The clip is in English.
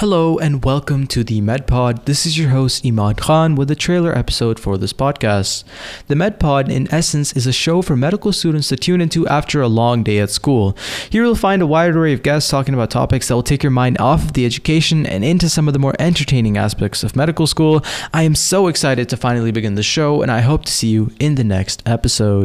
Hello and welcome to the MedPod. This is your host Emad Khan with a trailer episode for this podcast. The MedPod, in essence, is a show for medical students to tune into after a long day at school. Here you'll find a wide array of guests talking about topics that will take your mind off of the education and into some of the more entertaining aspects of medical school. I am so excited to finally begin the show, and I hope to see you in the next episode.